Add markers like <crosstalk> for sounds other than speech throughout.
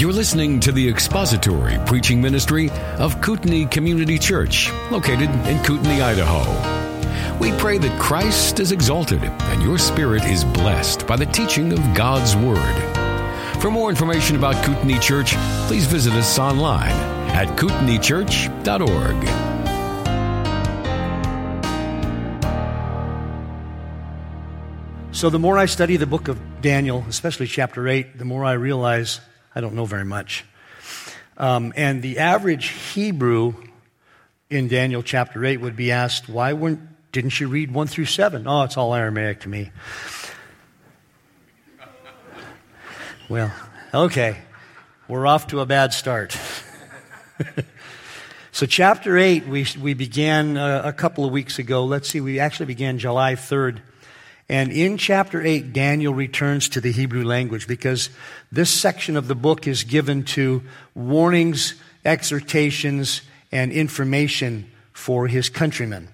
You're listening to the expository preaching ministry of Kootenai Community Church, located in Kootenai, Idaho. We pray that Christ is exalted and your spirit is blessed by the teaching of God's Word. For more information about Kootenai Church, please visit us online at kootenaichurch.org. So, the more I study the book of Daniel, especially chapter 8, the more I realize I don't know very much. Um, and the average Hebrew in Daniel chapter 8 would be asked, Why weren't, didn't you read 1 through 7? Oh, it's all Aramaic to me. Well, okay. We're off to a bad start. <laughs> so, chapter 8, we, we began uh, a couple of weeks ago. Let's see, we actually began July 3rd. And in chapter 8, Daniel returns to the Hebrew language because this section of the book is given to warnings, exhortations, and information for his countrymen.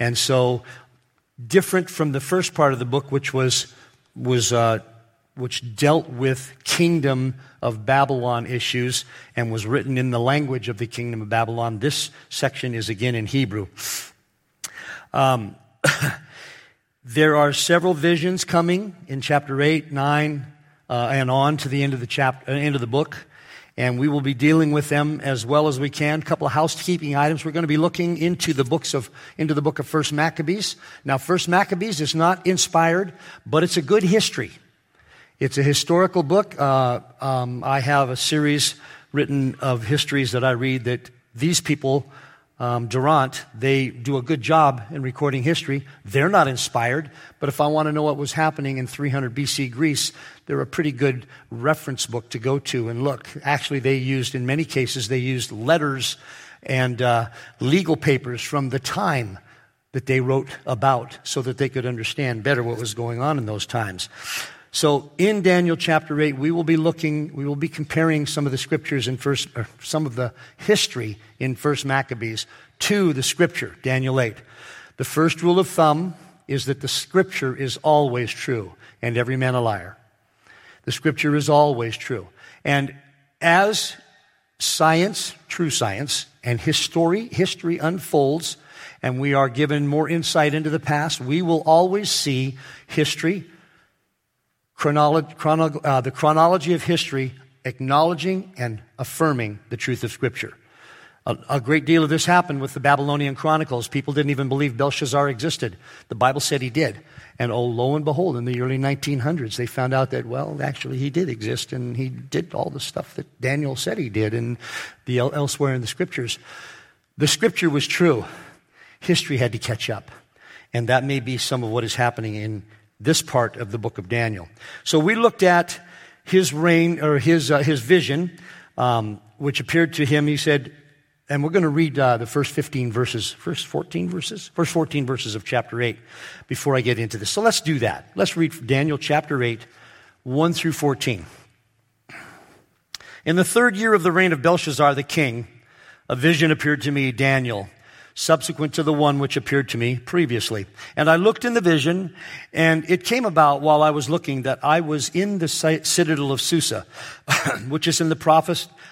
And so, different from the first part of the book, which was, was uh, which dealt with kingdom of Babylon issues and was written in the language of the kingdom of Babylon. This section is again in Hebrew. Um, There are several visions coming in chapter 8, 9, uh, and on to the end of the chapter, uh, end of the book. And we will be dealing with them as well as we can. A couple of housekeeping items. We're going to be looking into the books of, into the book of First Maccabees. Now, First Maccabees is not inspired, but it's a good history. It's a historical book. Uh, um, I have a series written of histories that I read that these people um, Durant, they do a good job in recording history. They're not inspired, but if I want to know what was happening in 300 BC Greece, they're a pretty good reference book to go to and look. Actually, they used, in many cases, they used letters and uh, legal papers from the time that they wrote about so that they could understand better what was going on in those times. So in Daniel chapter 8, we will be looking, we will be comparing some of the scriptures in first, or some of the history in first Maccabees to the scripture, Daniel 8. The first rule of thumb is that the scripture is always true and every man a liar. The scripture is always true. And as science, true science, and history, history unfolds, and we are given more insight into the past, we will always see history chronolo- chrono- uh, the chronology of history acknowledging and affirming the truth of Scripture. A, a, great deal of this happened with the Babylonian Chronicles. People didn't even believe Belshazzar existed. The Bible said he did. And oh, lo and behold, in the early 1900s, they found out that, well, actually, he did exist and he did all the stuff that Daniel said he did and the, elsewhere in the scriptures. The scripture was true. History had to catch up. And that may be some of what is happening in this part of the book of Daniel. So we looked at his reign or his, uh, his vision, um, which appeared to him. He said, and we're going to read uh, the first 15 verses, first 14 verses, first 14 verses of chapter 8 before I get into this. So let's do that. Let's read Daniel chapter 8, 1 through 14. In the third year of the reign of Belshazzar the king, a vision appeared to me, Daniel subsequent to the one which appeared to me previously. And I looked in the vision, and it came about while I was looking that I was in the citadel of Susa, <clears throat> which is in the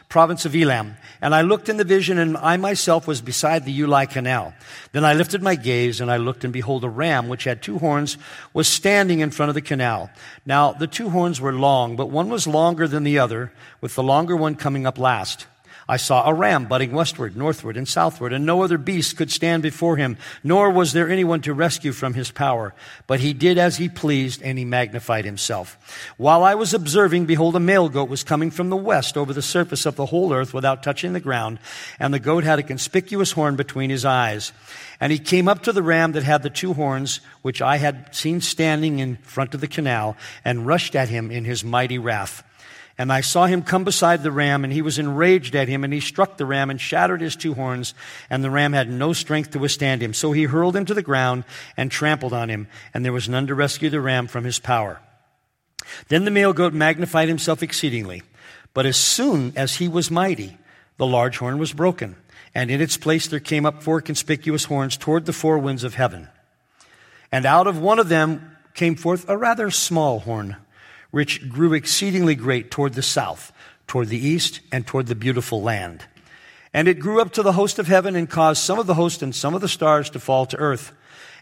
province of Elam. And I looked in the vision, and I myself was beside the Ulai Canal. Then I lifted my gaze, and I looked, and behold, a ram which had two horns was standing in front of the canal. Now, the two horns were long, but one was longer than the other, with the longer one coming up last. I saw a ram butting westward, northward, and southward, and no other beast could stand before him, nor was there anyone to rescue from his power. But he did as he pleased, and he magnified himself. While I was observing, behold, a male goat was coming from the west over the surface of the whole earth without touching the ground, and the goat had a conspicuous horn between his eyes. And he came up to the ram that had the two horns, which I had seen standing in front of the canal, and rushed at him in his mighty wrath. And I saw him come beside the ram, and he was enraged at him, and he struck the ram and shattered his two horns, and the ram had no strength to withstand him. So he hurled him to the ground and trampled on him, and there was none to rescue the ram from his power. Then the male goat magnified himself exceedingly. But as soon as he was mighty, the large horn was broken, and in its place there came up four conspicuous horns toward the four winds of heaven. And out of one of them came forth a rather small horn which grew exceedingly great toward the south, toward the east, and toward the beautiful land. And it grew up to the host of heaven and caused some of the host and some of the stars to fall to earth.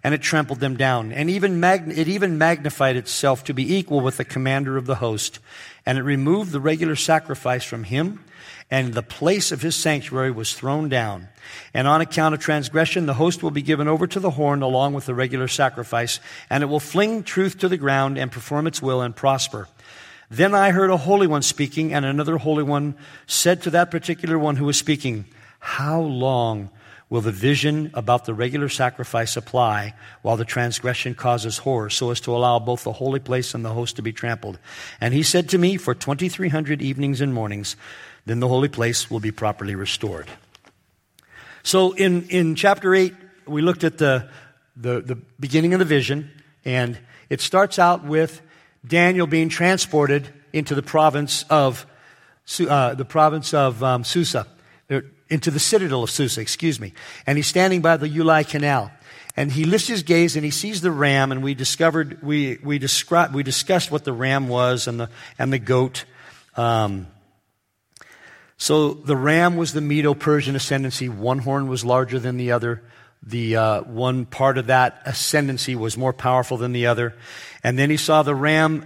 And it trampled them down. And even it even magnified itself to be equal with the commander of the host. And it removed the regular sacrifice from him, and the place of his sanctuary was thrown down. And on account of transgression, the host will be given over to the horn along with the regular sacrifice, and it will fling truth to the ground and perform its will and prosper. Then I heard a holy one speaking, and another holy one said to that particular one who was speaking, How long will the vision about the regular sacrifice apply while the transgression causes horror, so as to allow both the holy place and the host to be trampled? And he said to me, For 2300 evenings and mornings, then the holy place will be properly restored. So in, in chapter 8, we looked at the, the, the beginning of the vision, and it starts out with Daniel being transported into the province of uh, the province of um, Susa, into the citadel of Susa, excuse me. And he's standing by the Ulai Canal. And he lifts his gaze and he sees the ram, and we discovered, we, we, described, we discussed what the ram was and the, and the goat. Um, so the ram was the Medo Persian ascendancy. One horn was larger than the other. The uh, one part of that ascendancy was more powerful than the other. And then he saw the ram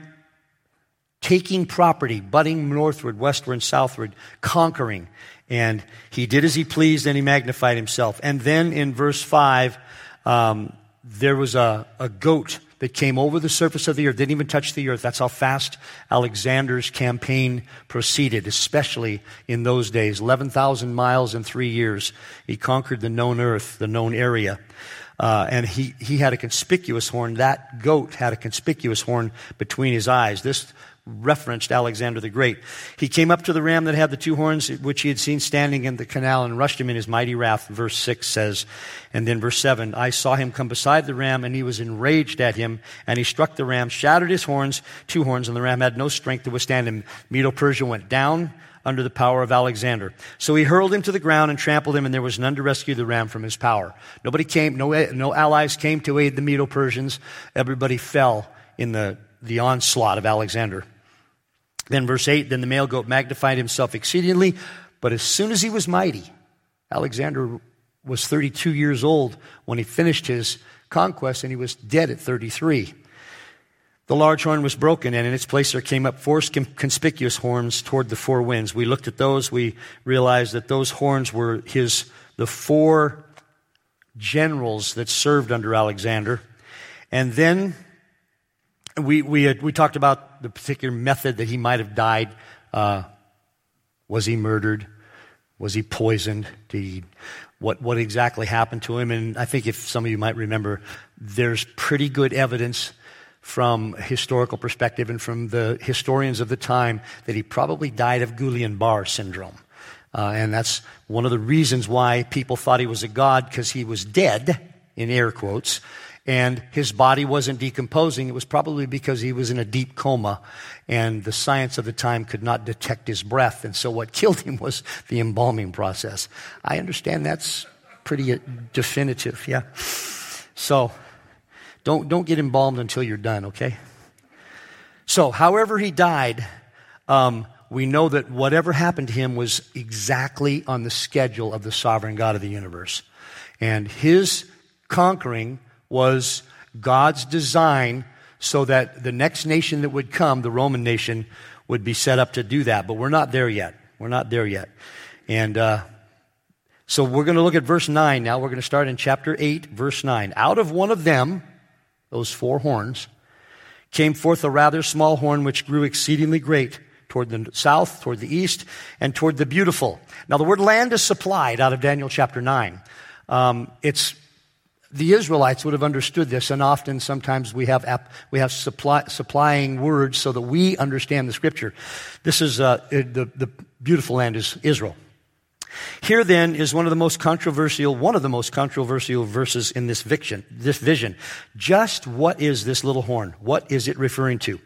taking property, butting northward, westward, and southward, conquering. And he did as he pleased and he magnified himself. And then in verse 5, um, there was a, a goat that came over the surface of the earth, didn't even touch the earth. That's how fast Alexander's campaign proceeded, especially in those days. 11,000 miles in three years. He conquered the known earth, the known area. Uh, and he, he had a conspicuous horn. That goat had a conspicuous horn between his eyes. This referenced Alexander the Great. He came up to the ram that had the two horns, which he had seen standing in the canal, and rushed him in his mighty wrath. Verse 6 says, and then verse 7 I saw him come beside the ram, and he was enraged at him, and he struck the ram, shattered his horns, two horns, and the ram had no strength to withstand him. Medo Persia went down under the power of Alexander. So he hurled him to the ground and trampled him, and there was none to rescue the ram from his power. Nobody came, no, no allies came to aid the Medo Persians. Everybody fell in the, the onslaught of Alexander. Then, verse 8 Then the male goat magnified himself exceedingly, but as soon as he was mighty, Alexander was 32 years old when he finished his conquest, and he was dead at 33. The large horn was broken, and in its place there came up four conspicuous horns toward the four winds. We looked at those. We realized that those horns were his, the four generals that served under Alexander. And then we, we, had, we talked about the particular method that he might have died. Uh, was he murdered? Was he poisoned? He, what, what exactly happened to him? And I think if some of you might remember, there's pretty good evidence from a historical perspective and from the historians of the time that he probably died of Guillain-Barre syndrome. Uh, and that's one of the reasons why people thought he was a god because he was dead, in air quotes, and his body wasn't decomposing. It was probably because he was in a deep coma, and the science of the time could not detect his breath. And so what <laughs> killed him was the embalming process. I understand that's pretty uh, definitive, yeah? So don't, don't get embalmed until you're done, okay? So, however he died, um, we know that whatever happened to him was exactly on the schedule of the sovereign God of the universe. And his conquering was God's design so that the next nation that would come, the Roman nation, would be set up to do that. But we're not there yet. We're not there yet. And uh, so we're going to look at verse 9 now. We're going to start in chapter 8, verse 9. Out of one of them, those four horns, came forth a rather small horn which grew exceedingly great toward the south, toward the east, and toward the beautiful. Now, the word land is supplied out of Daniel chapter 9. Um, it's the Israelites would have understood this, and often sometimes we have, we have supply, supplying words so that we understand the scripture. This is uh, the, the beautiful land is Israel. Here then is one of the most controversial, one of the most controversial verses in this vision, this vision. Just what is this little horn? What is it referring to?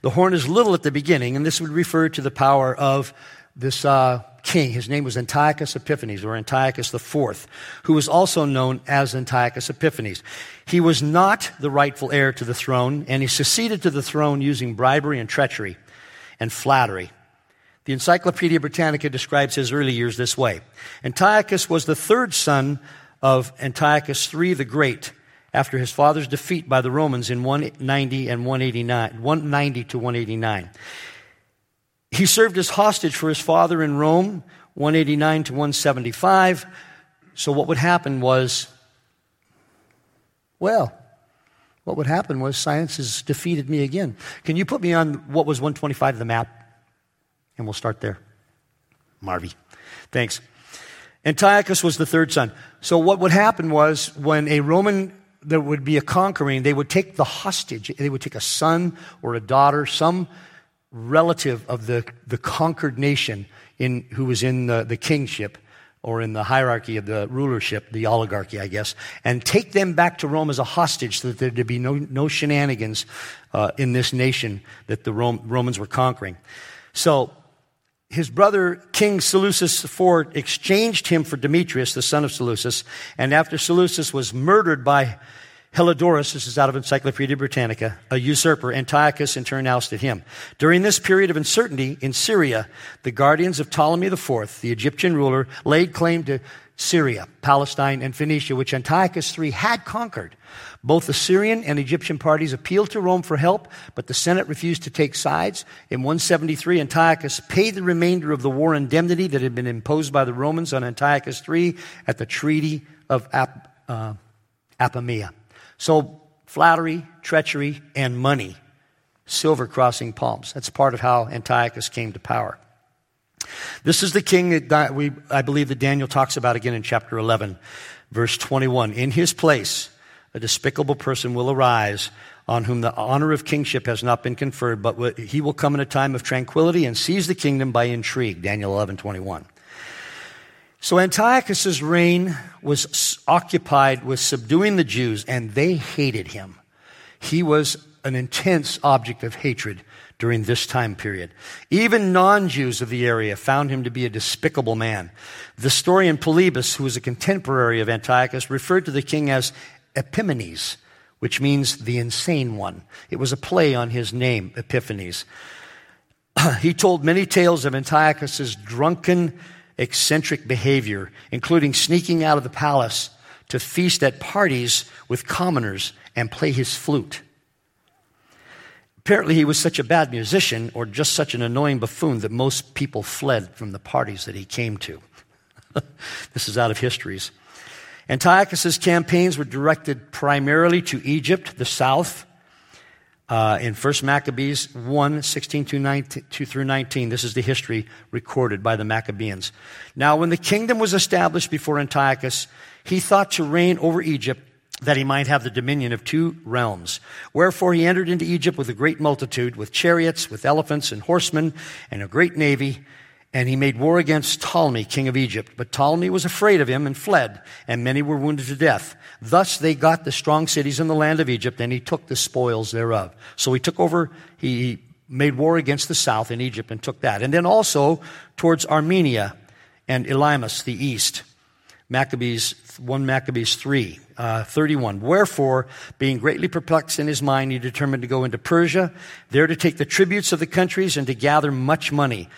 The horn is little at the beginning, and this would refer to the power of this uh, king. His name was Antiochus Epiphanes, or Antiochus IV, who was also known as Antiochus Epiphanes. He was not the rightful heir to the throne, and he succeeded to the throne using bribery and treachery and flattery. The Encyclopedia Britannica describes his early years this way Antiochus was the third son of Antiochus III the Great after his father's defeat by the Romans in 190 and 189, 190 to 189. He served as hostage for his father in Rome, 189 to 175. So what would happen was, well, what would happen was science has defeated me again. Can you put me on what was 125 of the map? And we'll start there. Marvy. Thanks. Antiochus was the third son. So what would happen was when a Roman there would be a conquering, they would take the hostage. They would take a son or a daughter, some relative of the, the conquered nation in, who was in the, the kingship or in the hierarchy of the rulership, the oligarchy, I guess, and take them back to Rome as a hostage so that there'd be no, no shenanigans uh, in this nation that the Rome, Romans were conquering. So his brother, King Seleucus IV, exchanged him for Demetrius, the son of Seleucus, and after Seleucus was murdered by Heliodorus, this is out of Encyclopedia Britannica, a usurper, Antiochus in turn ousted him. During this period of uncertainty in Syria, the guardians of Ptolemy IV, the Egyptian ruler, laid claim to Syria, Palestine, and Phoenicia, which Antiochus III had conquered. Both the Syrian and Egyptian parties appealed to Rome for help, but the Senate refused to take sides. In 173, Antiochus paid the remainder of the war indemnity that had been imposed by the Romans on Antiochus III at the Treaty of Ap- uh, Apamea. So, flattery, treachery, and money. Silver crossing palms. That's part of how Antiochus came to power. This is the king that we, I believe that Daniel talks about again in chapter 11, verse 21. In his place, a despicable person will arise on whom the honor of kingship has not been conferred, but he will come in a time of tranquility and seize the kingdom by intrigue. Daniel 11, 21. So Antiochus's reign was occupied with subduing the Jews, and they hated him. He was an intense object of hatred during this time period. Even non Jews of the area found him to be a despicable man. The historian Polybius, who was a contemporary of Antiochus, referred to the king as Epimanes, which means the insane one. It was a play on his name, Epiphanes. <clears throat> he told many tales of Antiochus's drunken eccentric behavior, including sneaking out of the palace to feast at parties with commoners and play his flute. Apparently, he was such a bad musician or just such an annoying buffoon that most people fled from the parties that he came to. <laughs> this is out of histories. Antiochus's campaigns were directed primarily to Egypt, the south, uh, in 1 Maccabees 1, 16 through 19, this is the history recorded by the Maccabeans. Now, when the kingdom was established before Antiochus, he thought to reign over Egypt that he might have the dominion of two realms. Wherefore he entered into Egypt with a great multitude, with chariots, with elephants and horsemen, and a great navy, and he made war against Ptolemy, king of Egypt. But Ptolemy was afraid of him and fled, and many were wounded to death. Thus they got the strong cities in the land of Egypt, and he took the spoils thereof. So he took over, he made war against the south in Egypt and took that. And then also towards Armenia and Elymais, the east. Maccabees, 1 Maccabees 3, uh, 31. Wherefore, being greatly perplexed in his mind, he determined to go into Persia, there to take the tributes of the countries and to gather much money.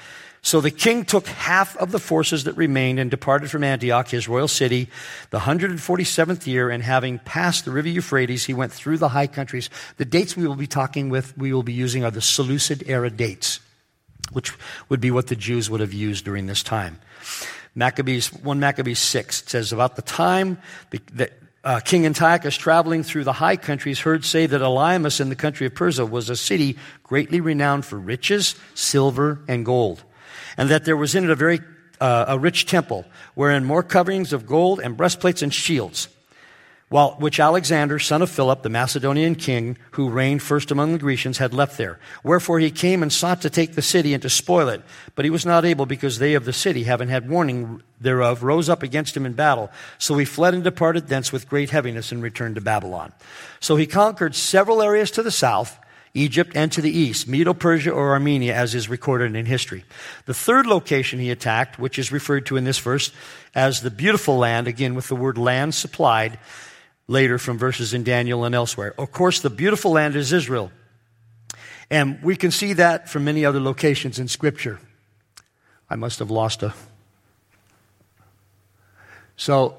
So the king took half of the forces that remained and departed from Antioch, his royal city, the 147th year, and having passed the river Euphrates, he went through the high countries. The dates we will be talking with, we will be using are the Seleucid era dates, which would be what the Jews would have used during this time. Maccabees, 1 Maccabees 6 says, About the time that uh, King Antiochus, traveling through the high countries, heard say that Elymais in the country of Persia was a city greatly renowned for riches, silver, and gold and that there was in it a very uh, a rich temple, wherein more coverings of gold and breastplates and shields, while, which Alexander, son of Philip, the Macedonian king, who reigned first among the Grecians, had left there. Wherefore he came and sought to take the city and to spoil it. But he was not able, because they of the city, having had warning thereof, rose up against him in battle. So he fled and departed thence with great heaviness and returned to Babylon. So he conquered several areas to the south, Egypt, and to the east, Medo Persia or Armenia, as is recorded in history. The third location he attacked, which is referred to in this verse as the beautiful land, again with the word land supplied later from verses in Daniel and elsewhere. Of course, the beautiful land is Israel. And we can see that from many other locations in Scripture. I must have lost a. So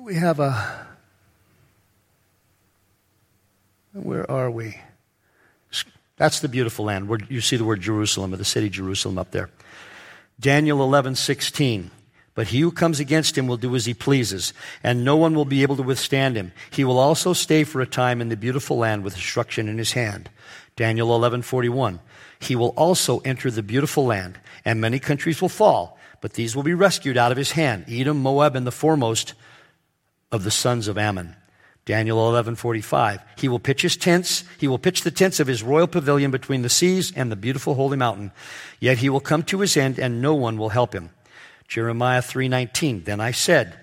we have a. Where are we? That's the beautiful land. Where you see the word Jerusalem, or the city Jerusalem up there. Daniel 11, 16. But he who comes against him will do as he pleases, and no one will be able to withstand him. He will also stay for a time in the beautiful land with destruction in his hand. Daniel 11:41. He will also enter the beautiful land, and many countries will fall, but these will be rescued out of his hand, Edom, Moab, and the foremost of the sons of Ammon. Daniel 11:45. He will pitch his tents, he will pitch the tents of his royal pavilion between the seas and the beautiful holy mountain. Yet he will come to his end and no one will help him. Jeremiah 3:19 Then I said,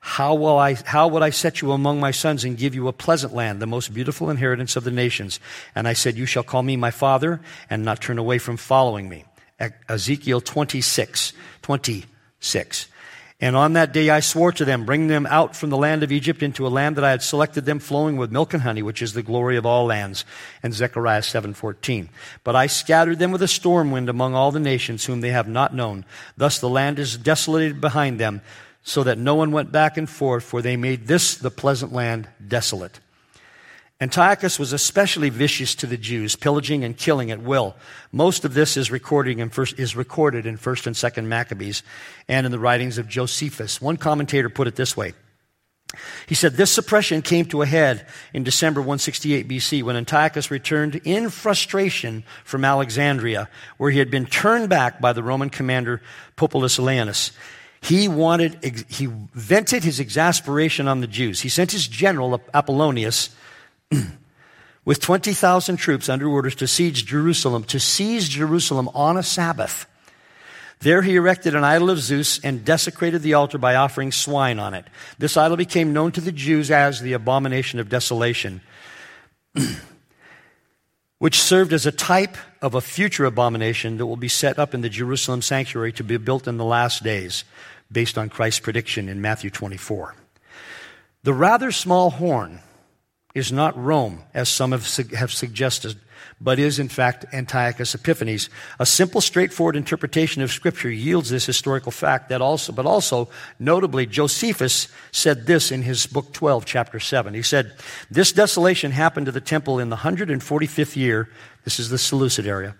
how will I how would I set you among my sons and give you a pleasant land, the most beautiful inheritance of the nations? And I said, you shall call me my father and not turn away from following me. Ezekiel 26 26 and on that day I swore to them, bring them out from the land of Egypt into a land that I had selected them flowing with milk and honey, which is the glory of all lands. And Zechariah 7:14. But I scattered them with a storm wind among all the nations whom they have not known. Thus the land is desolated behind them, so that no one went back and forth, for they made this the pleasant land desolate. Antiochus was especially vicious to the Jews, pillaging and killing at will. Most of this is, in first, is recorded in 1st and 2nd Maccabees and in the writings of Josephus. One commentator put it this way. He said, This suppression came to a head in December 168 BC when Antiochus returned in frustration from Alexandria, where he had been turned back by the Roman commander Popilius Laenas. He wanted, he vented his exasperation on the Jews. He sent his general, Apollonius, with 20,000 troops under orders to siege Jerusalem, to seize Jerusalem on a Sabbath. There he erected an idol of Zeus and desecrated the altar by offering swine on it. This idol became known to the Jews as the abomination of desolation, <clears throat> which served as a type of a future abomination that will be set up in the Jerusalem sanctuary to be built in the last days, based on Christ's prediction in Matthew 24. The rather small horn is not Rome, as some have, have suggested, but is in fact Antiochus Epiphanes. A simple, straightforward interpretation of Scripture yields this historical fact that also, but also, notably, Josephus said this in his book 12, chapter 7. He said, This desolation happened to the temple in the 145th year, this is the Seleucid area,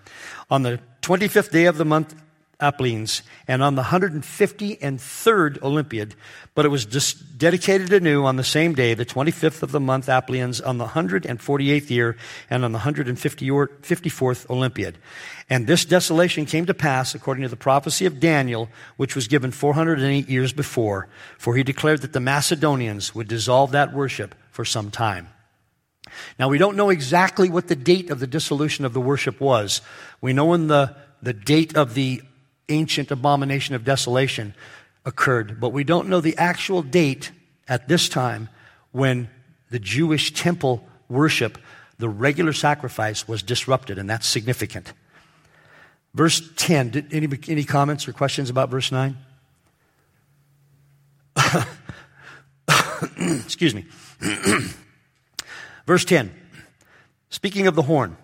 on the 25th day of the month Aplines, and on the 153rd Olympiad, but it was dedicated anew on the same day, the 25th of the month Aplines, on the 148th year, and on the 154th Olympiad. And this desolation came to pass according to the prophecy of Daniel, which was given 408 years before, for he declared that the Macedonians would dissolve that worship for some time. Now, we don't know exactly what the date of the dissolution of the worship was. We know when the, the date of the ancient abomination of desolation occurred, but we don't know the actual date at this time when the Jewish temple worship, the regular sacrifice, was disrupted, and that's significant. Verse 10, did any, any comments or questions about verse 9? <coughs> Excuse me. <coughs> verse 10, speaking of the horn,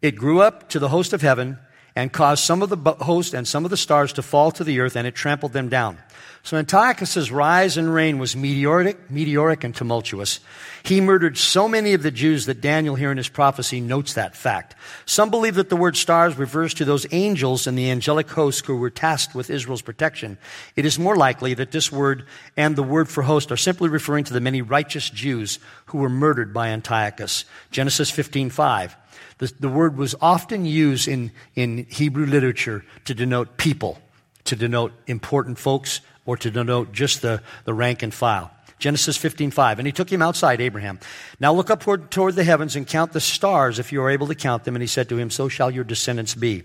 it grew up to the host of heaven and caused some of the host and some of the stars to fall to the earth, and it trampled them down. So Antiochus's rise and reign was meteoric, meteoric and tumultuous. He murdered so many of the Jews that Daniel here in his prophecy notes that fact. Some believe that the word stars refers to those angels in the angelic host who were tasked with Israel's protection. It is more likely that this word and the word for host are simply referring to the many righteous Jews who were murdered by Antiochus. Genesis 15:5. The, the word was often used in, in Hebrew literature to denote people, to denote important folks, or to denote just the, the rank and file. Genesis 15:5. And he took him outside, Abraham. Now look up toward, toward, the heavens and count the stars if you are able to count them. And he said to him, So shall your descendants be.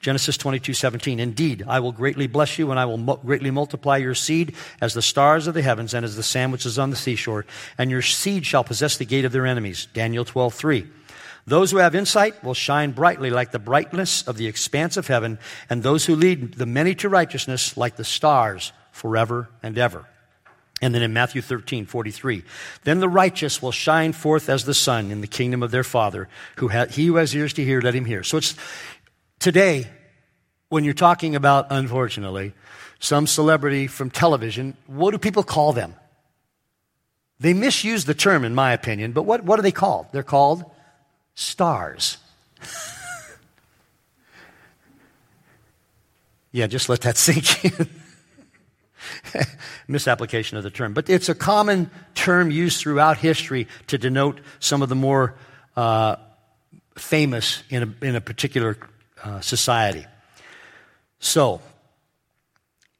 Genesis 22:17. Indeed, I will greatly bless you, and I will mo- greatly multiply your seed as the stars of the heavens and as the sand which is on the seashore. And your seed shall possess the gate of their enemies. Daniel 12:3. Those who have insight will shine brightly like the brightness of the expanse of heaven, and those who lead the many to righteousness like the stars forever and ever. And then in Matthew 13, 43, then the righteous will shine forth as the sun in the kingdom of their Father. Who ha- he who has ears to hear, let him hear. So it's today, when you're talking about, unfortunately, some celebrity from television, what do people call them? They misuse the term, in my opinion, but what, what are they called? They're called stars. <laughs> yeah, just let that sink in. <laughs> Misapplication of the term. But it's a common term used throughout history to denote some of the more uh, famous in a, in a particular uh, society. So,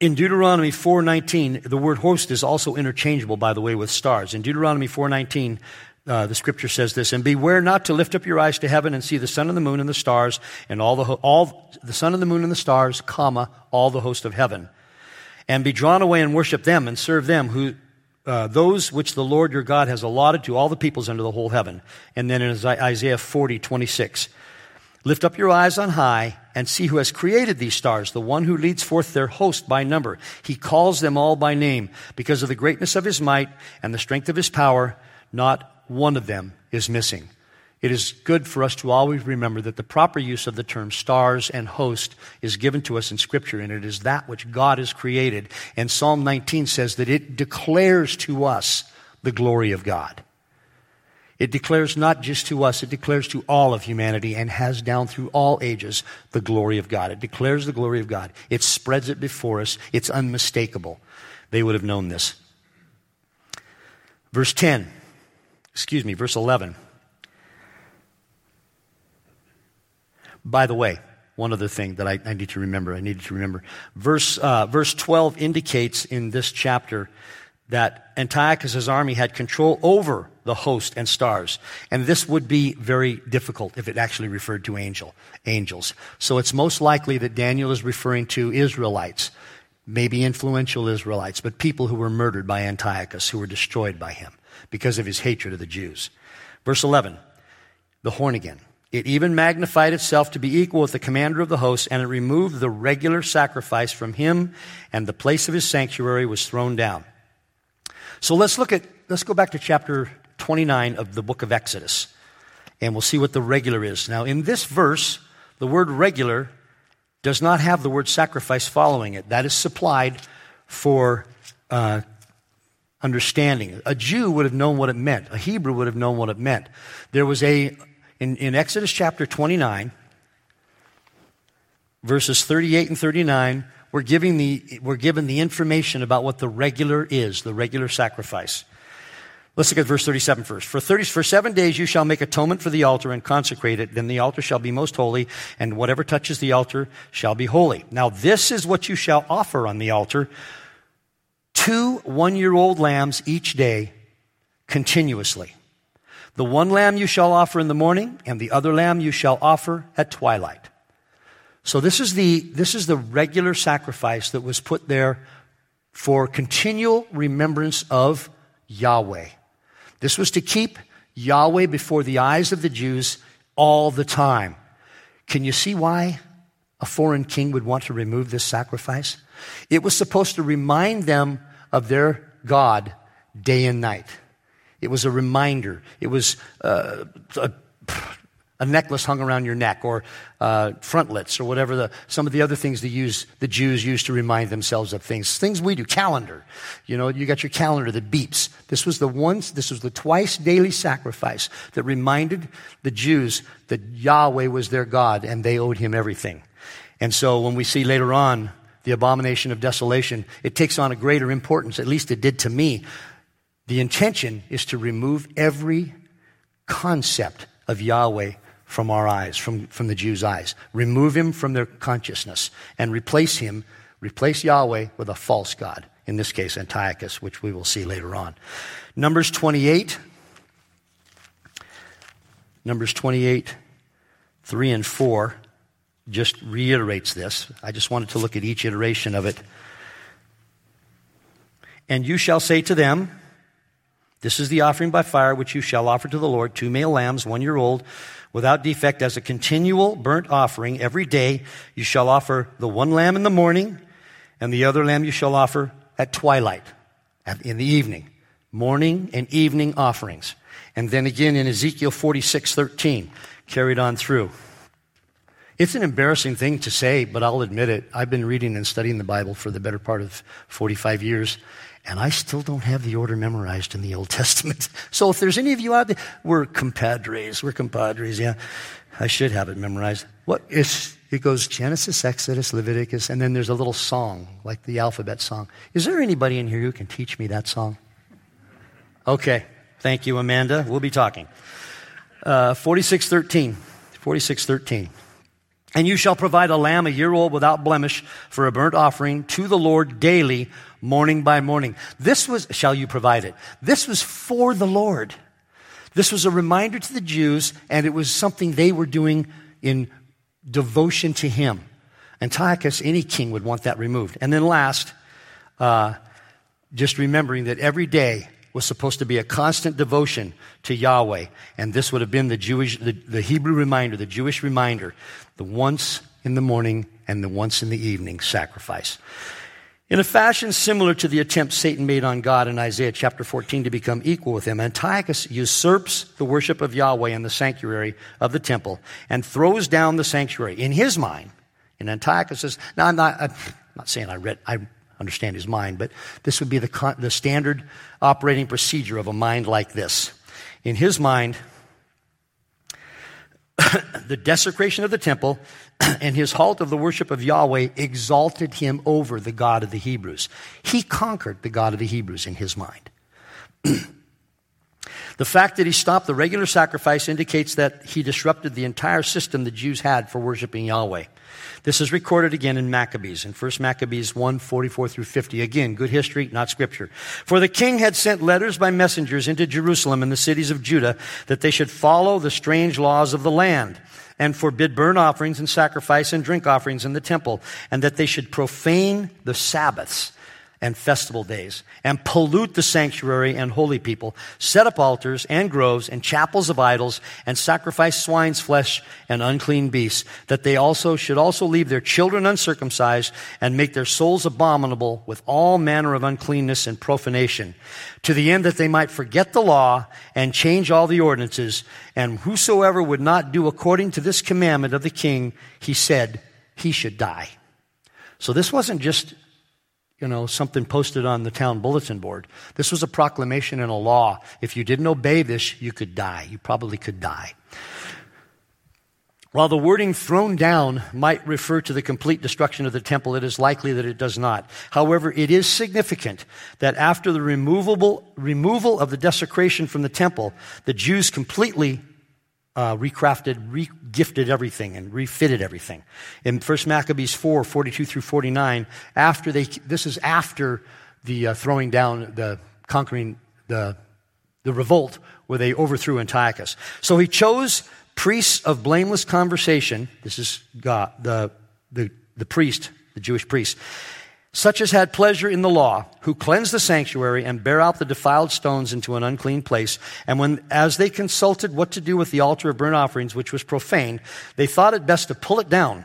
in Deuteronomy 4:19, the word host is also interchangeable, by the way, with stars. In Deuteronomy 4:19, uh, the scripture says this, and beware not to lift up your eyes to heaven and see the sun and the moon and the stars and all the, ho- all, the sun and the moon and the stars, comma, all the host of heaven. And be drawn away and worship them and serve them who, uh, those which the Lord your God has allotted to all the peoples under the whole heaven. And then in Isaiah 40, 26, lift up your eyes on high and see who has created these stars, the one who leads forth their host by number. He calls them all by name because of the greatness of his might and the strength of his power. Not one of them is missing. It is good for us to always remember that the proper use of the term stars and host is given to us in Scripture, and it is that which God has created. And Psalm 19 says that it declares to us the glory of God. It declares not just to us, it declares to all of humanity and has down through all ages the glory of God. It declares the glory of God. It spreads it before us. It's unmistakable. They would have known this. Verse 10 excuse me, verse 11. By the way, one other thing that I, I need to remember, I needed to remember. Verse, uh, verse 12 indicates in this chapter that Antiochus' army had control over the host and stars. And this would be very difficult if it actually referred to angel, angels. So it's most likely that Daniel is referring to Israelites, maybe influential Israelites, but people who were murdered by Antiochus, who were destroyed by him because of his hatred of the Jews. Verse 11, the horn again. It even magnified itself to be equal with the commander of the host, and it removed the regular sacrifice from him, and the place of his sanctuary was thrown down. So let's look at, let's go back to chapter 29 of the book of Exodus, and we'll see what the regular is. Now, in this verse, the word regular does not have the word sacrifice following it. That is supplied for uh, understanding. A Jew would have known what it meant. A Hebrew would have known what it meant. There was a, in, in Exodus chapter 29, verses 38 and 39, we're, giving the, we're given the information about what the regular is, the regular sacrifice. Let's look at verse 37 first. For, 30, for seven days you shall make atonement for the altar and consecrate it. Then the altar shall be most holy, and whatever touches the altar shall be holy. Now this is what you shall offer on the altar two one year old lambs each day continuously. The one lamb you shall offer in the morning, and the other lamb you shall offer at twilight. So this is the, this is the regular sacrifice that was put there for continual remembrance of Yahweh. This was to keep Yahweh before the eyes of the Jews all the time. Can you see why a foreign king would want to remove this sacrifice? It was supposed to remind them of their God day and night. It was a reminder. It was uh, a, a, necklace hung around your neck, or uh, frontlets, or whatever the, some of the other things use, the Jews used to remind themselves of things. Things we do. Calendar. You know, you got your calendar that beeps. This was the once. This was the twice daily sacrifice that reminded the Jews that Yahweh was their God and they owed Him everything. And so when we see later on the abomination of desolation, it takes on a greater importance, at least it did to me. The intention is to remove every concept of Yahweh from our eyes, from, from the Jews' eyes. Remove him from their consciousness and replace him, replace Yahweh with a false God. In this case, Antiochus, which we will see later on. Numbers 28. Numbers 28, 3 and 4 just reiterates this. I just wanted to look at each iteration of it. And you shall say to them, This is the offering by fire which you shall offer to the Lord two male lambs, one year old, without defect, as a continual burnt offering. Every day you shall offer the one lamb in the morning, and the other lamb you shall offer at twilight, in the evening. Morning and evening offerings. And then again in Ezekiel 46 13, carried on through. It's an embarrassing thing to say, but I'll admit it. I've been reading and studying the Bible for the better part of 45 years, and I still don't have the order memorized in the Old <laughs> Testament. So if there's any of you out there, we're compadres. We're compadres, yeah. I should have it memorized. What is, it goes Genesis, Exodus, Leviticus, and then there's a little song, like the alphabet song. Is there anybody in here who can teach me that song? Okay. Thank you, Amanda. We'll be talking. Uh, 4613. 4613. And you shall provide a lamb a year old without blemish for a burnt offering to the Lord daily, morning by morning. This was, shall you provide it? This was for the Lord. This was a reminder to the Jews, and it was something they were doing in devotion to Him. Antiochus, any king would want that removed. And then last, uh, just remembering that every day was supposed to be a constant devotion to Yahweh. And this would have been the Jewish, the, the Hebrew reminder, the Jewish reminder, the once in the morning and the once in the evening sacrifice. In a fashion similar to the attempt Satan made on God in Isaiah chapter 14 to become equal with him, Antiochus usurps the worship of Yahweh in the sanctuary of the temple and throws down the sanctuary. In his mind, in Antiochus's, now I'm not, I'm not saying I read, I understand his mind, but this would be the, the standard operating procedure of a mind like this. In his mind, <coughs> the desecration of the temple <coughs> and his halt of the worship of Yahweh exalted him over the God of the Hebrews. He conquered the God of the Hebrews in his mind. <coughs> the fact that he stopped the regular sacrifice indicates that he disrupted the entire system the Jews had for worshiping Yahweh. This is recorded again in Maccabees, in 1 Maccabees 1, 44 through 50. Again, good history, not scripture. For the king had sent letters by messengers into Jerusalem and the cities of Judah that they should follow the strange laws of the land and forbid burnt offerings and sacrifice and drink offerings in the temple, and that they should profane the Sabbaths and festival days, and pollute the sanctuary and holy people, set up altars and groves and chapels of idols, and sacrifice swine's flesh and unclean beasts, that they also should also leave their children uncircumcised and make their souls abominable with all manner of uncleanness and profanation, to the end that they might forget the law and change all the ordinances, and whosoever would not do according to this commandment of the king, he said, he should die. So this wasn't just you know, something posted on the town bulletin board. This was a proclamation and a law. If you didn't obey this, you could die. You probably could die. While the wording thrown down might refer to the complete destruction of the temple, it is likely that it does not. However, it is significant that after the removable, removal of the desecration from the temple, the Jews completely uh, recrafted, regifted everything and refitted everything. In 1 Maccabees 4, 42 through 49, after they, this is after the uh, throwing down, the conquering the, the revolt where they overthrew Antiochus. So he chose priests of blameless conversation. This is God, the, the, the priest, the Jewish priest such as had pleasure in the law, who cleanse the sanctuary and bear out the defiled stones into an unclean place. And when, as they consulted what to do with the altar of burnt offerings, which was profane, they thought it best to pull it down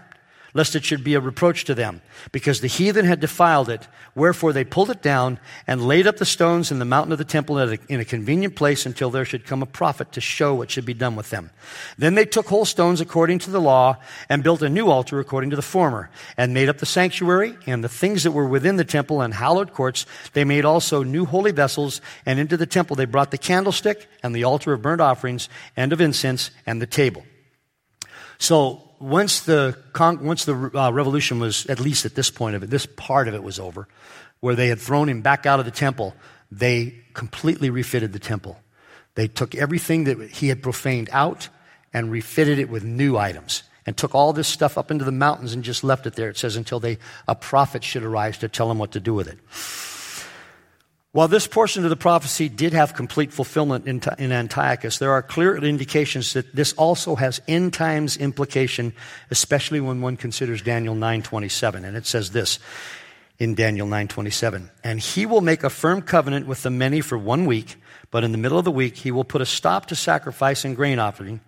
lest it should be a reproach to them, because the heathen had defiled it. Wherefore they pulled it down and laid up the stones in the mountain of the temple in a convenient place until there should come a prophet to show what should be done with them. Then they took whole stones according to the law and built a new altar according to the former, and made up the sanctuary and the things that were within the temple and hallowed courts. They made also new holy vessels, and into the temple they brought the candlestick and the altar of burnt offerings and of incense and the table. So once the, once the uh, revolution was, at least at this point of it, this part of it was over, where they had thrown him back out of the temple, they completely refitted the temple. They took everything that he had profaned out and refitted it with new items and took all this stuff up into the mountains and just left it there. It says until they, a prophet should arise to tell them what to do with it. While this portion of the prophecy did have complete fulfillment in, in, Antiochus, there are clear indications that this also has end times implication, especially when one considers Daniel 9:27. And it says this in Daniel 9:27, "And he will make a firm covenant with the many for one week, but in the middle of the week he will put a stop to sacrifice and grain offering,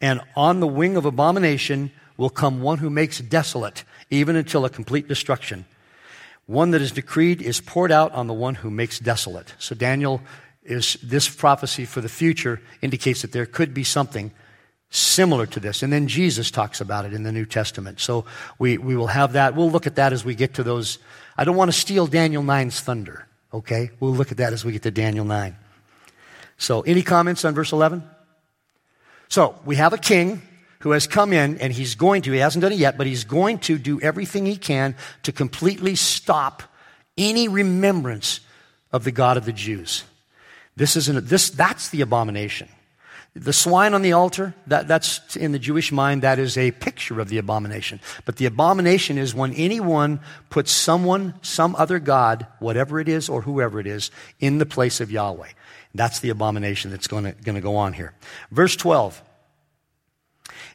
and on the wing of abomination will come one who makes desolate, even until a complete destruction." One that is decreed is poured out on the one who makes desolate. So Daniel is this prophecy for the future indicates that there could be something similar to this. And then Jesus talks about it in the New Testament. So we, we will have that. We'll look at that as we get to those. I don't want to steal Daniel 9's thunder, okay? We'll look at that as we get to Daniel 9. So, any comments on verse 11? So, we have a king who has come in and he's going to, he hasn't done it yet, but he's going to do everything he can to completely stop any remembrance of the God of the Jews. This isn't, this, that's the abomination. The swine on the altar, that, that's in the Jewish mind, that is a picture of the abomination. But the abomination is when anyone puts someone, some other God, whatever it is or whoever it is, in the place of Yahweh. That's the abomination that's going to, go on here. Verse 12.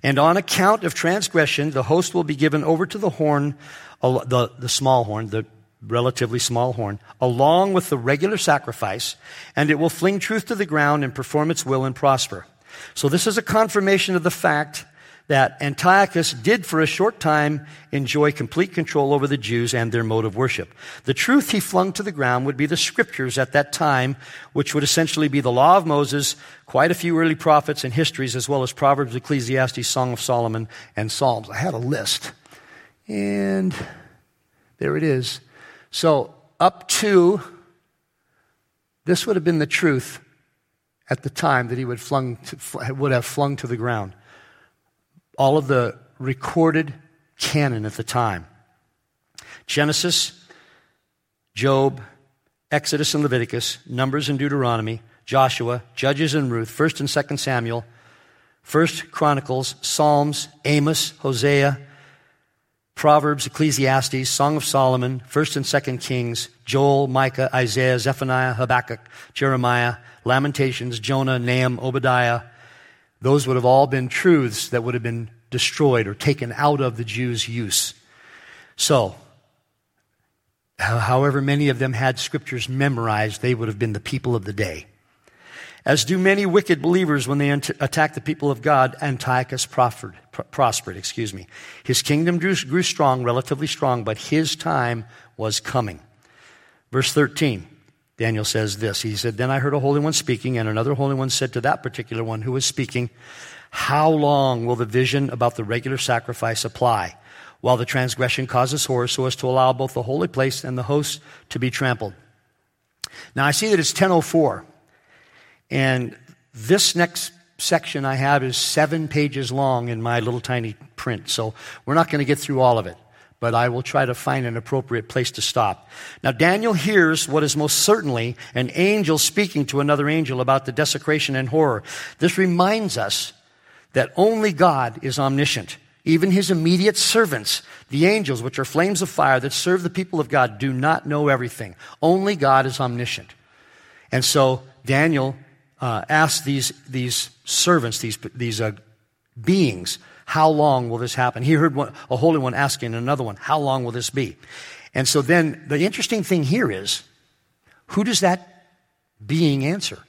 And on account of transgression, the host will be given over to the horn, the, the small horn, the relatively small horn, along with the regular sacrifice, and it will fling truth to the ground and perform its will and prosper. So this is a confirmation of the fact that Antiochus did for a short time enjoy complete control over the Jews and their mode of worship. The truth he flung to the ground would be the scriptures at that time, which would essentially be the law of Moses, quite a few early prophets and histories, as well as Proverbs, Ecclesiastes, Song of Solomon, and Psalms. I had a list. And there it is. So, up to this would have been the truth at the time that he would, flung to, would have flung to the ground. All of the recorded canon at the time Genesis, Job, Exodus and Leviticus, Numbers and Deuteronomy, Joshua, Judges and Ruth, 1st and 2nd Samuel, 1st Chronicles, Psalms, Amos, Hosea, Proverbs, Ecclesiastes, Song of Solomon, 1st and 2nd Kings, Joel, Micah, Isaiah, Zephaniah, Habakkuk, Jeremiah, Lamentations, Jonah, Nahum, Obadiah. Those would have all been truths that would have been destroyed or taken out of the Jews' use. So, however many of them had scriptures memorized, they would have been the people of the day. As do many wicked believers when they attack the people of God, Antiochus prospered. excuse me. His kingdom grew, grew strong, relatively strong, but his time was coming. Verse 13, Daniel says this. He said, Then I heard a holy one speaking, and another holy one said to that particular one who was speaking, How long will the vision about the regular sacrifice apply? While the transgression causes horror, so as to allow both the holy place and the host to be trampled. Now I see that it's 1004. And this next section I have is seven pages long in my little tiny print. So we're not going to get through all of it, but I will try to find an appropriate place to stop. Now, Daniel hears what is most certainly an angel speaking to another angel about the desecration and horror. This reminds us that only God is omniscient. Even his immediate servants, the angels, which are flames of fire that serve the people of God, do not know everything. Only God is omniscient. And so Daniel uh, asked these, these servants, these, these uh, beings, how long will this happen? He heard one, a holy one asking another one, how long will this be? And so then the interesting thing here is, who does that being answer?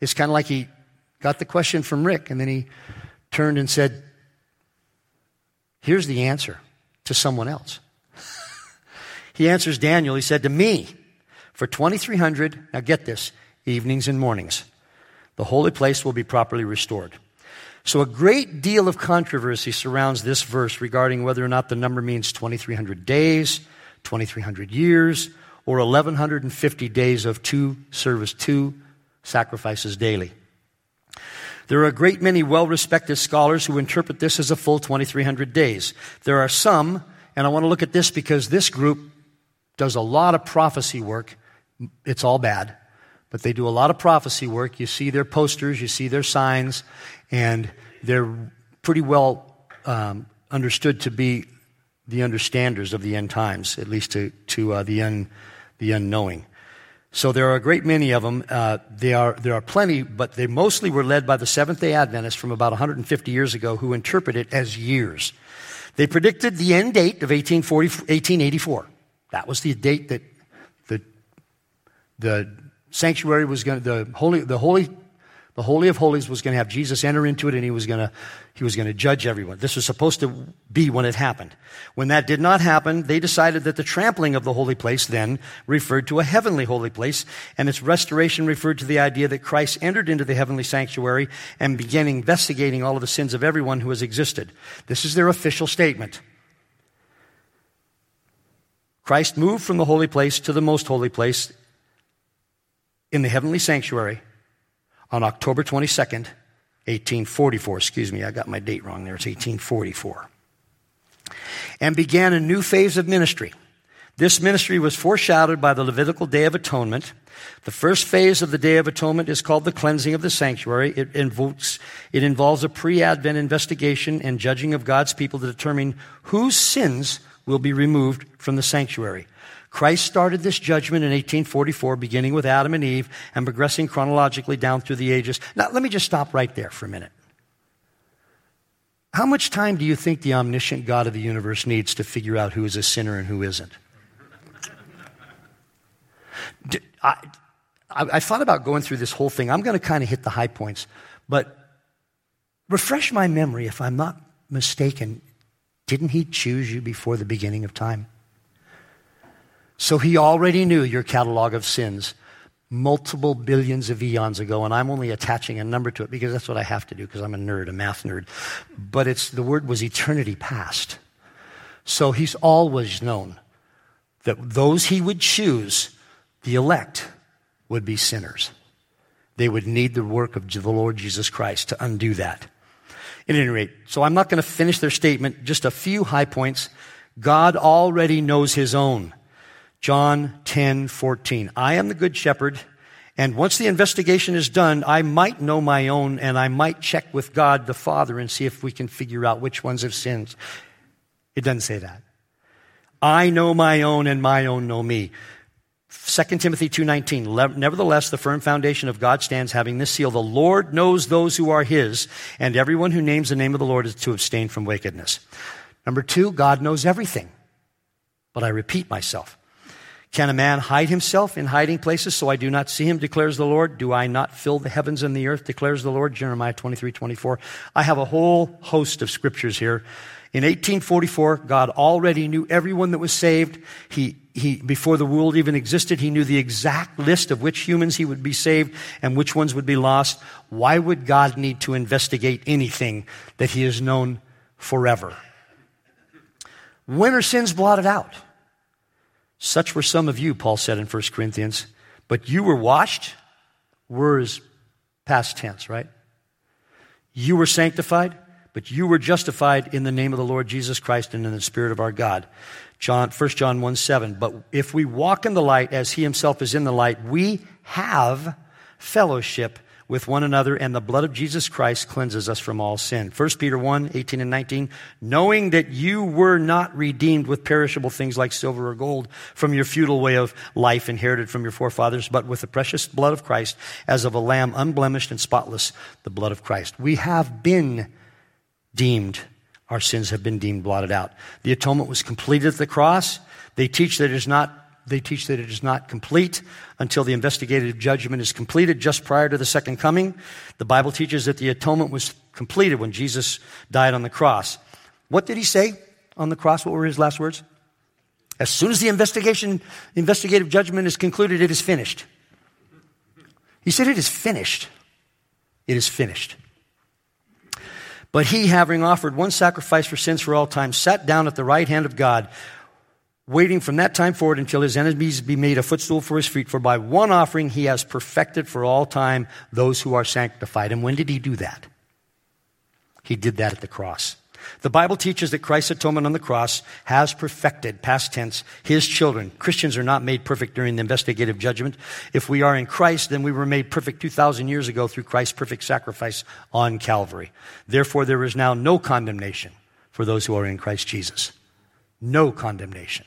It's kind of like he got the question from Rick and then he turned and said, Here's the answer to someone else. <laughs> he answers Daniel, he said, To me, for 2,300, now get this, evenings and mornings the holy place will be properly restored. So, a great deal of controversy surrounds this verse regarding whether or not the number means 2,300 days, 2,300 years, or 1,150 days of two service, two sacrifices daily. There are a great many well respected scholars who interpret this as a full 2,300 days. There are some, and I want to look at this because this group does a lot of prophecy work. It's all bad but they do a lot of prophecy work. You see their posters, you see their signs, and they're pretty well um, understood to be the understanders of the end times, at least to, to uh, the, un, the unknowing. So there are a great many of them. Uh, they are, there are plenty, but they mostly were led by the Seventh day Adventists from about 150 years ago who interpret it as years. They predicted the end date of 1884. That was the date that the, the sanctuary was going to, the holy, the holy, The Holy of Holies was going to have Jesus enter into it and he was going to, he was going to judge everyone. This was supposed to be when it happened. When that did not happen, they decided that the trampling of the holy place then referred to a heavenly holy place and its restoration referred to the idea that Christ entered into the heavenly sanctuary and began investigating all of the sins of everyone who has existed. This is their official statement. Christ moved from the holy place to the most holy place in the heavenly sanctuary on October 22nd, 1844. Excuse me, I got my date wrong there. It's 1844. And began a new phase of ministry. This ministry was foreshadowed by the Levitical Day of Atonement. The first phase of the Day of Atonement is called the cleansing of the sanctuary. It, invokes, it involves a pre-Advent investigation and judging of God's people to determine whose sins will be removed from the sanctuary. Christ started this judgment in 1844, beginning with Adam and Eve and progressing chronologically down through the ages. Now, let me just stop right there for a minute. How much time do you think the omniscient God of the universe needs to figure out who is a sinner and who isn't? I, I, thought about going through this whole thing. I'm going to kind of hit the high points, but refresh my memory if I'm not mistaken. Didn't he choose you before the beginning of time? So he already knew your catalog of sins multiple billions of eons ago, and I'm only attaching a number to it because that's what I have to do because I'm a nerd, a math nerd. But it's the word was eternity past. So he's always known that those he would choose, the elect, would be sinners. They would need the work of the Lord Jesus Christ to undo that. At any rate, so I'm not going to finish their statement, just a few high points. God already knows his own. John 10, 14. I am the good shepherd, and once the investigation is done, I might know my own, and I might check with God the Father and see if we can figure out which ones have sinned. It doesn't say that. I know my own, and my own know me. 2 Timothy 2:19 Nevertheless the firm foundation of God stands having this seal the Lord knows those who are his and everyone who names the name of the Lord is to abstain from wickedness. Number 2 God knows everything. But I repeat myself. Can a man hide himself in hiding places so I do not see him, declares the Lord? Do I not fill the heavens and the earth, declares the Lord? Jeremiah 23, 24. I have a whole host of scriptures here. In 1844, God already knew everyone that was saved. He, he, before the world even existed, he knew the exact list of which humans he would be saved and which ones would be lost. Why would God need to investigate anything that he has known forever? When are sins blotted out? Such were some of you, Paul said in 1 Corinthians. But you were washed. Were is past tense, right? You were sanctified, but you were justified in the name of the Lord Jesus Christ and in the Spirit of our God. John, 1 John 1 7. But if we walk in the light as he himself is in the light, we have fellowship with one another, and the blood of Jesus Christ cleanses us from all sin. 1 Peter 1, 18 and 19, knowing that you were not redeemed with perishable things like silver or gold from your futile way of life inherited from your forefathers, but with the precious blood of Christ as of a lamb unblemished and spotless, the blood of Christ. We have been deemed, our sins have been deemed blotted out. The atonement was completed at the cross. They teach that it is not they teach that it is not complete until the investigative judgment is completed just prior to the second coming. The Bible teaches that the atonement was completed when Jesus died on the cross. What did he say on the cross? What were his last words? As soon as the investigation, investigative judgment is concluded, it is finished. He said, It is finished. It is finished. But he, having offered one sacrifice for sins for all time, sat down at the right hand of God waiting from that time forward until his enemies be made a footstool for his feet. For by one offering he has perfected for all time those who are sanctified. And when did he do that? He did that at the cross. The Bible teaches that Christ's atonement on the cross has perfected, past tense, his children. Christians are not made perfect during the investigative judgment. If we are in Christ, then we were made perfect 2,000 years ago through Christ's perfect sacrifice on Calvary. Therefore, there is now no condemnation for those who are in Christ Jesus. No condemnation.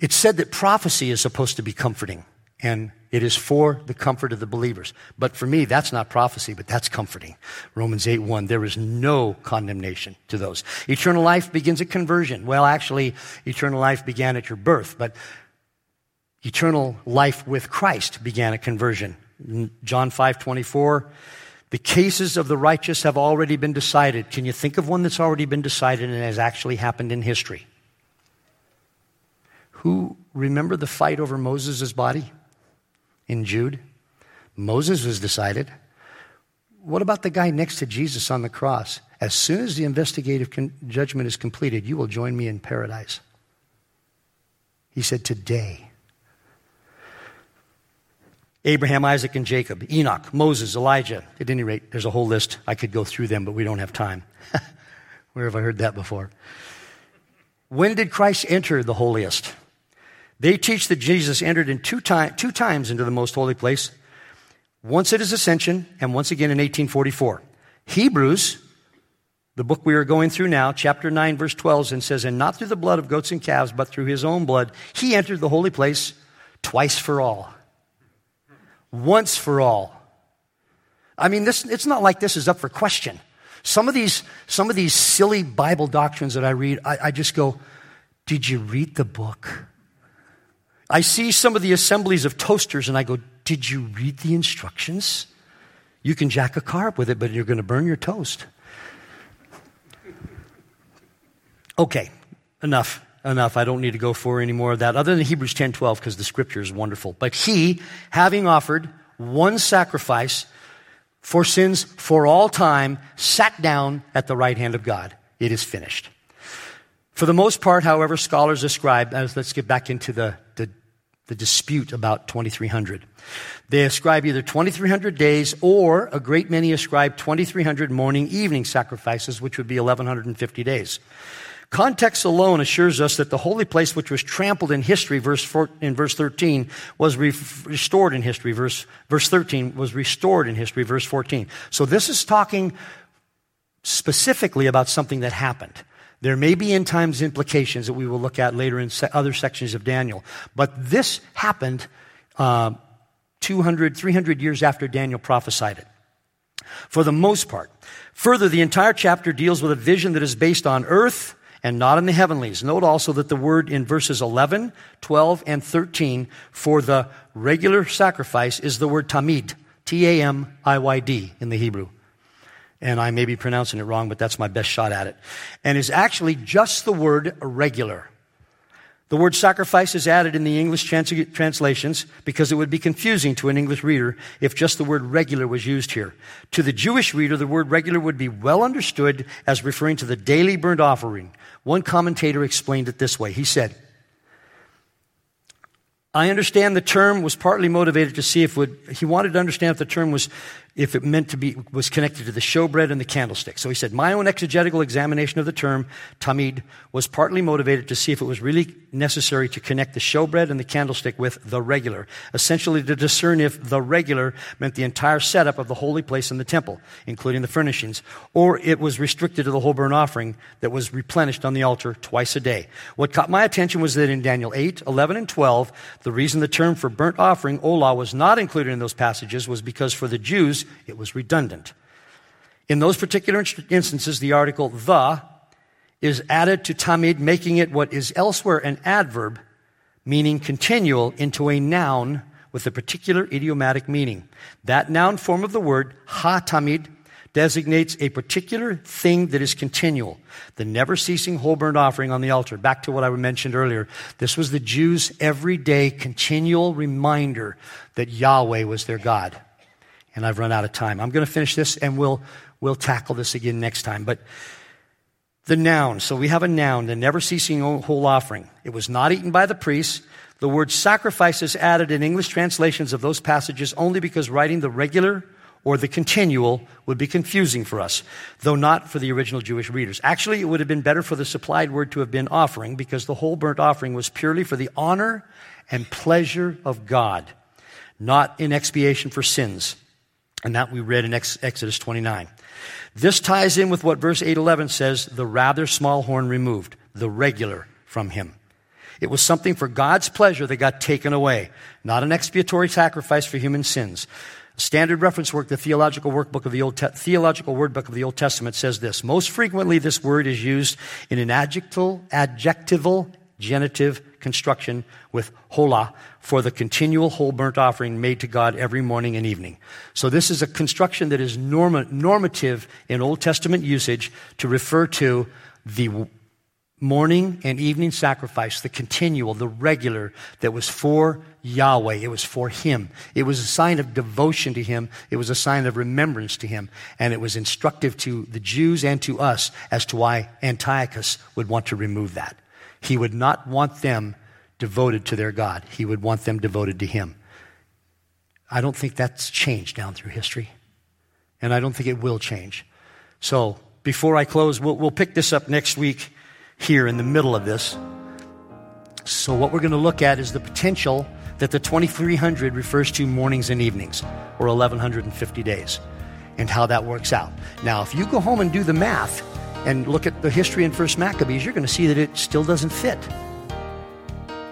It's said that prophecy is supposed to be comforting, and it is for the comfort of the believers. But for me, that's not prophecy, but that's comforting. Romans 8 1, there is no condemnation to those. Eternal life begins at conversion. Well, actually, eternal life began at your birth, but eternal life with Christ began at conversion John 5 24. The cases of the righteous have already been decided. Can you think of one that's already been decided and has actually happened in history? Who remember the fight over Moses' body in Jude? Moses was decided. What about the guy next to Jesus on the cross? As soon as the investigative con- judgment is completed, you will join me in paradise. He said, Today. Abraham, Isaac, and Jacob, Enoch, Moses, Elijah. At any rate, there's a whole list. I could go through them, but we don't have time. <laughs> Where have I heard that before? When did Christ enter the holiest? They teach that Jesus entered in two, time, two times into the most holy place, once at his ascension and once again in 1844. Hebrews, the book we are going through now, chapter 9, verse 12, and says, And not through the blood of goats and calves, but through his own blood, he entered the holy place twice for all once for all. I mean, this, it's not like this is up for question. Some of these, some of these silly Bible doctrines that I read, I, I just go, Did you read the book? I see some of the assemblies of toasters and I go, Did you read the instructions? You can jack a car up with it, but you're going to burn your toast. Okay, enough enough. I don't need to go for any more of that other than Hebrews 10:12 because the scripture is wonderful. But he, having offered one sacrifice for sins for all time, sat down at the right hand of God. It is finished. For the most part, however, scholars ascribe, as let's get back into the, the, the dispute about 2300. They ascribe either 2300 days or a great many ascribe 2300 morning evening sacrifices, which would be 1150 days. Context alone assures us that the holy place which was trampled in history, verse four, in verse 13, was re- restored in history. Verse, verse 13 was restored in history, verse 14. So this is talking specifically about something that happened. There may be end times implications that we will look at later in se- other sections of Daniel. But this happened uh, 200, 300 years after Daniel prophesied it. For the most part. Further, the entire chapter deals with a vision that is based on earth and not in the heavenlies. Note also that the word in verses 11, 12, and 13 for the regular sacrifice is the word tamid, T A M I Y D in the Hebrew. And I may be pronouncing it wrong, but that's my best shot at it. And is actually just the word regular. The word sacrifice is added in the English trans- translations because it would be confusing to an English reader if just the word regular was used here. To the Jewish reader, the word regular would be well understood as referring to the daily burnt offering. One commentator explained it this way. He said, I understand the term was partly motivated to see if would, he wanted to understand if the term was if it meant to be, was connected to the showbread and the candlestick. So he said, my own exegetical examination of the term, tamid, was partly motivated to see if it was really necessary to connect the showbread and the candlestick with the regular. Essentially to discern if the regular meant the entire setup of the holy place in the temple, including the furnishings, or it was restricted to the whole burnt offering that was replenished on the altar twice a day. What caught my attention was that in Daniel 8, 11, and 12, the reason the term for burnt offering, olah, was not included in those passages was because for the Jews, it was redundant. In those particular instances, the article the is added to tamid, making it what is elsewhere an adverb, meaning continual, into a noun with a particular idiomatic meaning. That noun form of the word, ha tamid, designates a particular thing that is continual, the never ceasing whole burnt offering on the altar. Back to what I mentioned earlier. This was the Jews' everyday continual reminder that Yahweh was their God and I've run out of time. I'm going to finish this and we'll, we'll tackle this again next time. But the noun. So we have a noun, the never ceasing whole offering. It was not eaten by the priests. The word sacrifice is added in English translations of those passages only because writing the regular or the continual would be confusing for us, though not for the original Jewish readers. Actually, it would have been better for the supplied word to have been offering because the whole burnt offering was purely for the honor and pleasure of God, not in expiation for sins. And that we read in Exodus 29. This ties in with what verse 811 says, the rather small horn removed, the regular from him. It was something for God's pleasure that got taken away, not an expiatory sacrifice for human sins. Standard reference work, the theological workbook of the Old Te- theological word book of the Old Testament says this. Most frequently, this word is used in an adjectival, adjectival genitive construction with olah for the continual whole burnt offering made to God every morning and evening. So this is a construction that is norma- normative in Old Testament usage to refer to the morning and evening sacrifice, the continual, the regular, that was for Yahweh. It was for Him. It was a sign of devotion to Him. It was a sign of remembrance to Him. And it was instructive to the Jews and to us as to why Antiochus would want to remove that. He would not want them devoted to their God. He would want them devoted to Him. I don't think that's changed down through history. And I don't think it will change. So, before I close, we'll, we'll pick this up next week here in the middle of this. So, what we're going to look at is the potential that the 2300 refers to mornings and evenings, or 1150 days, and how that works out. Now, if you go home and do the math and look at the history in First Maccabees, you're going to see that it still doesn't fit.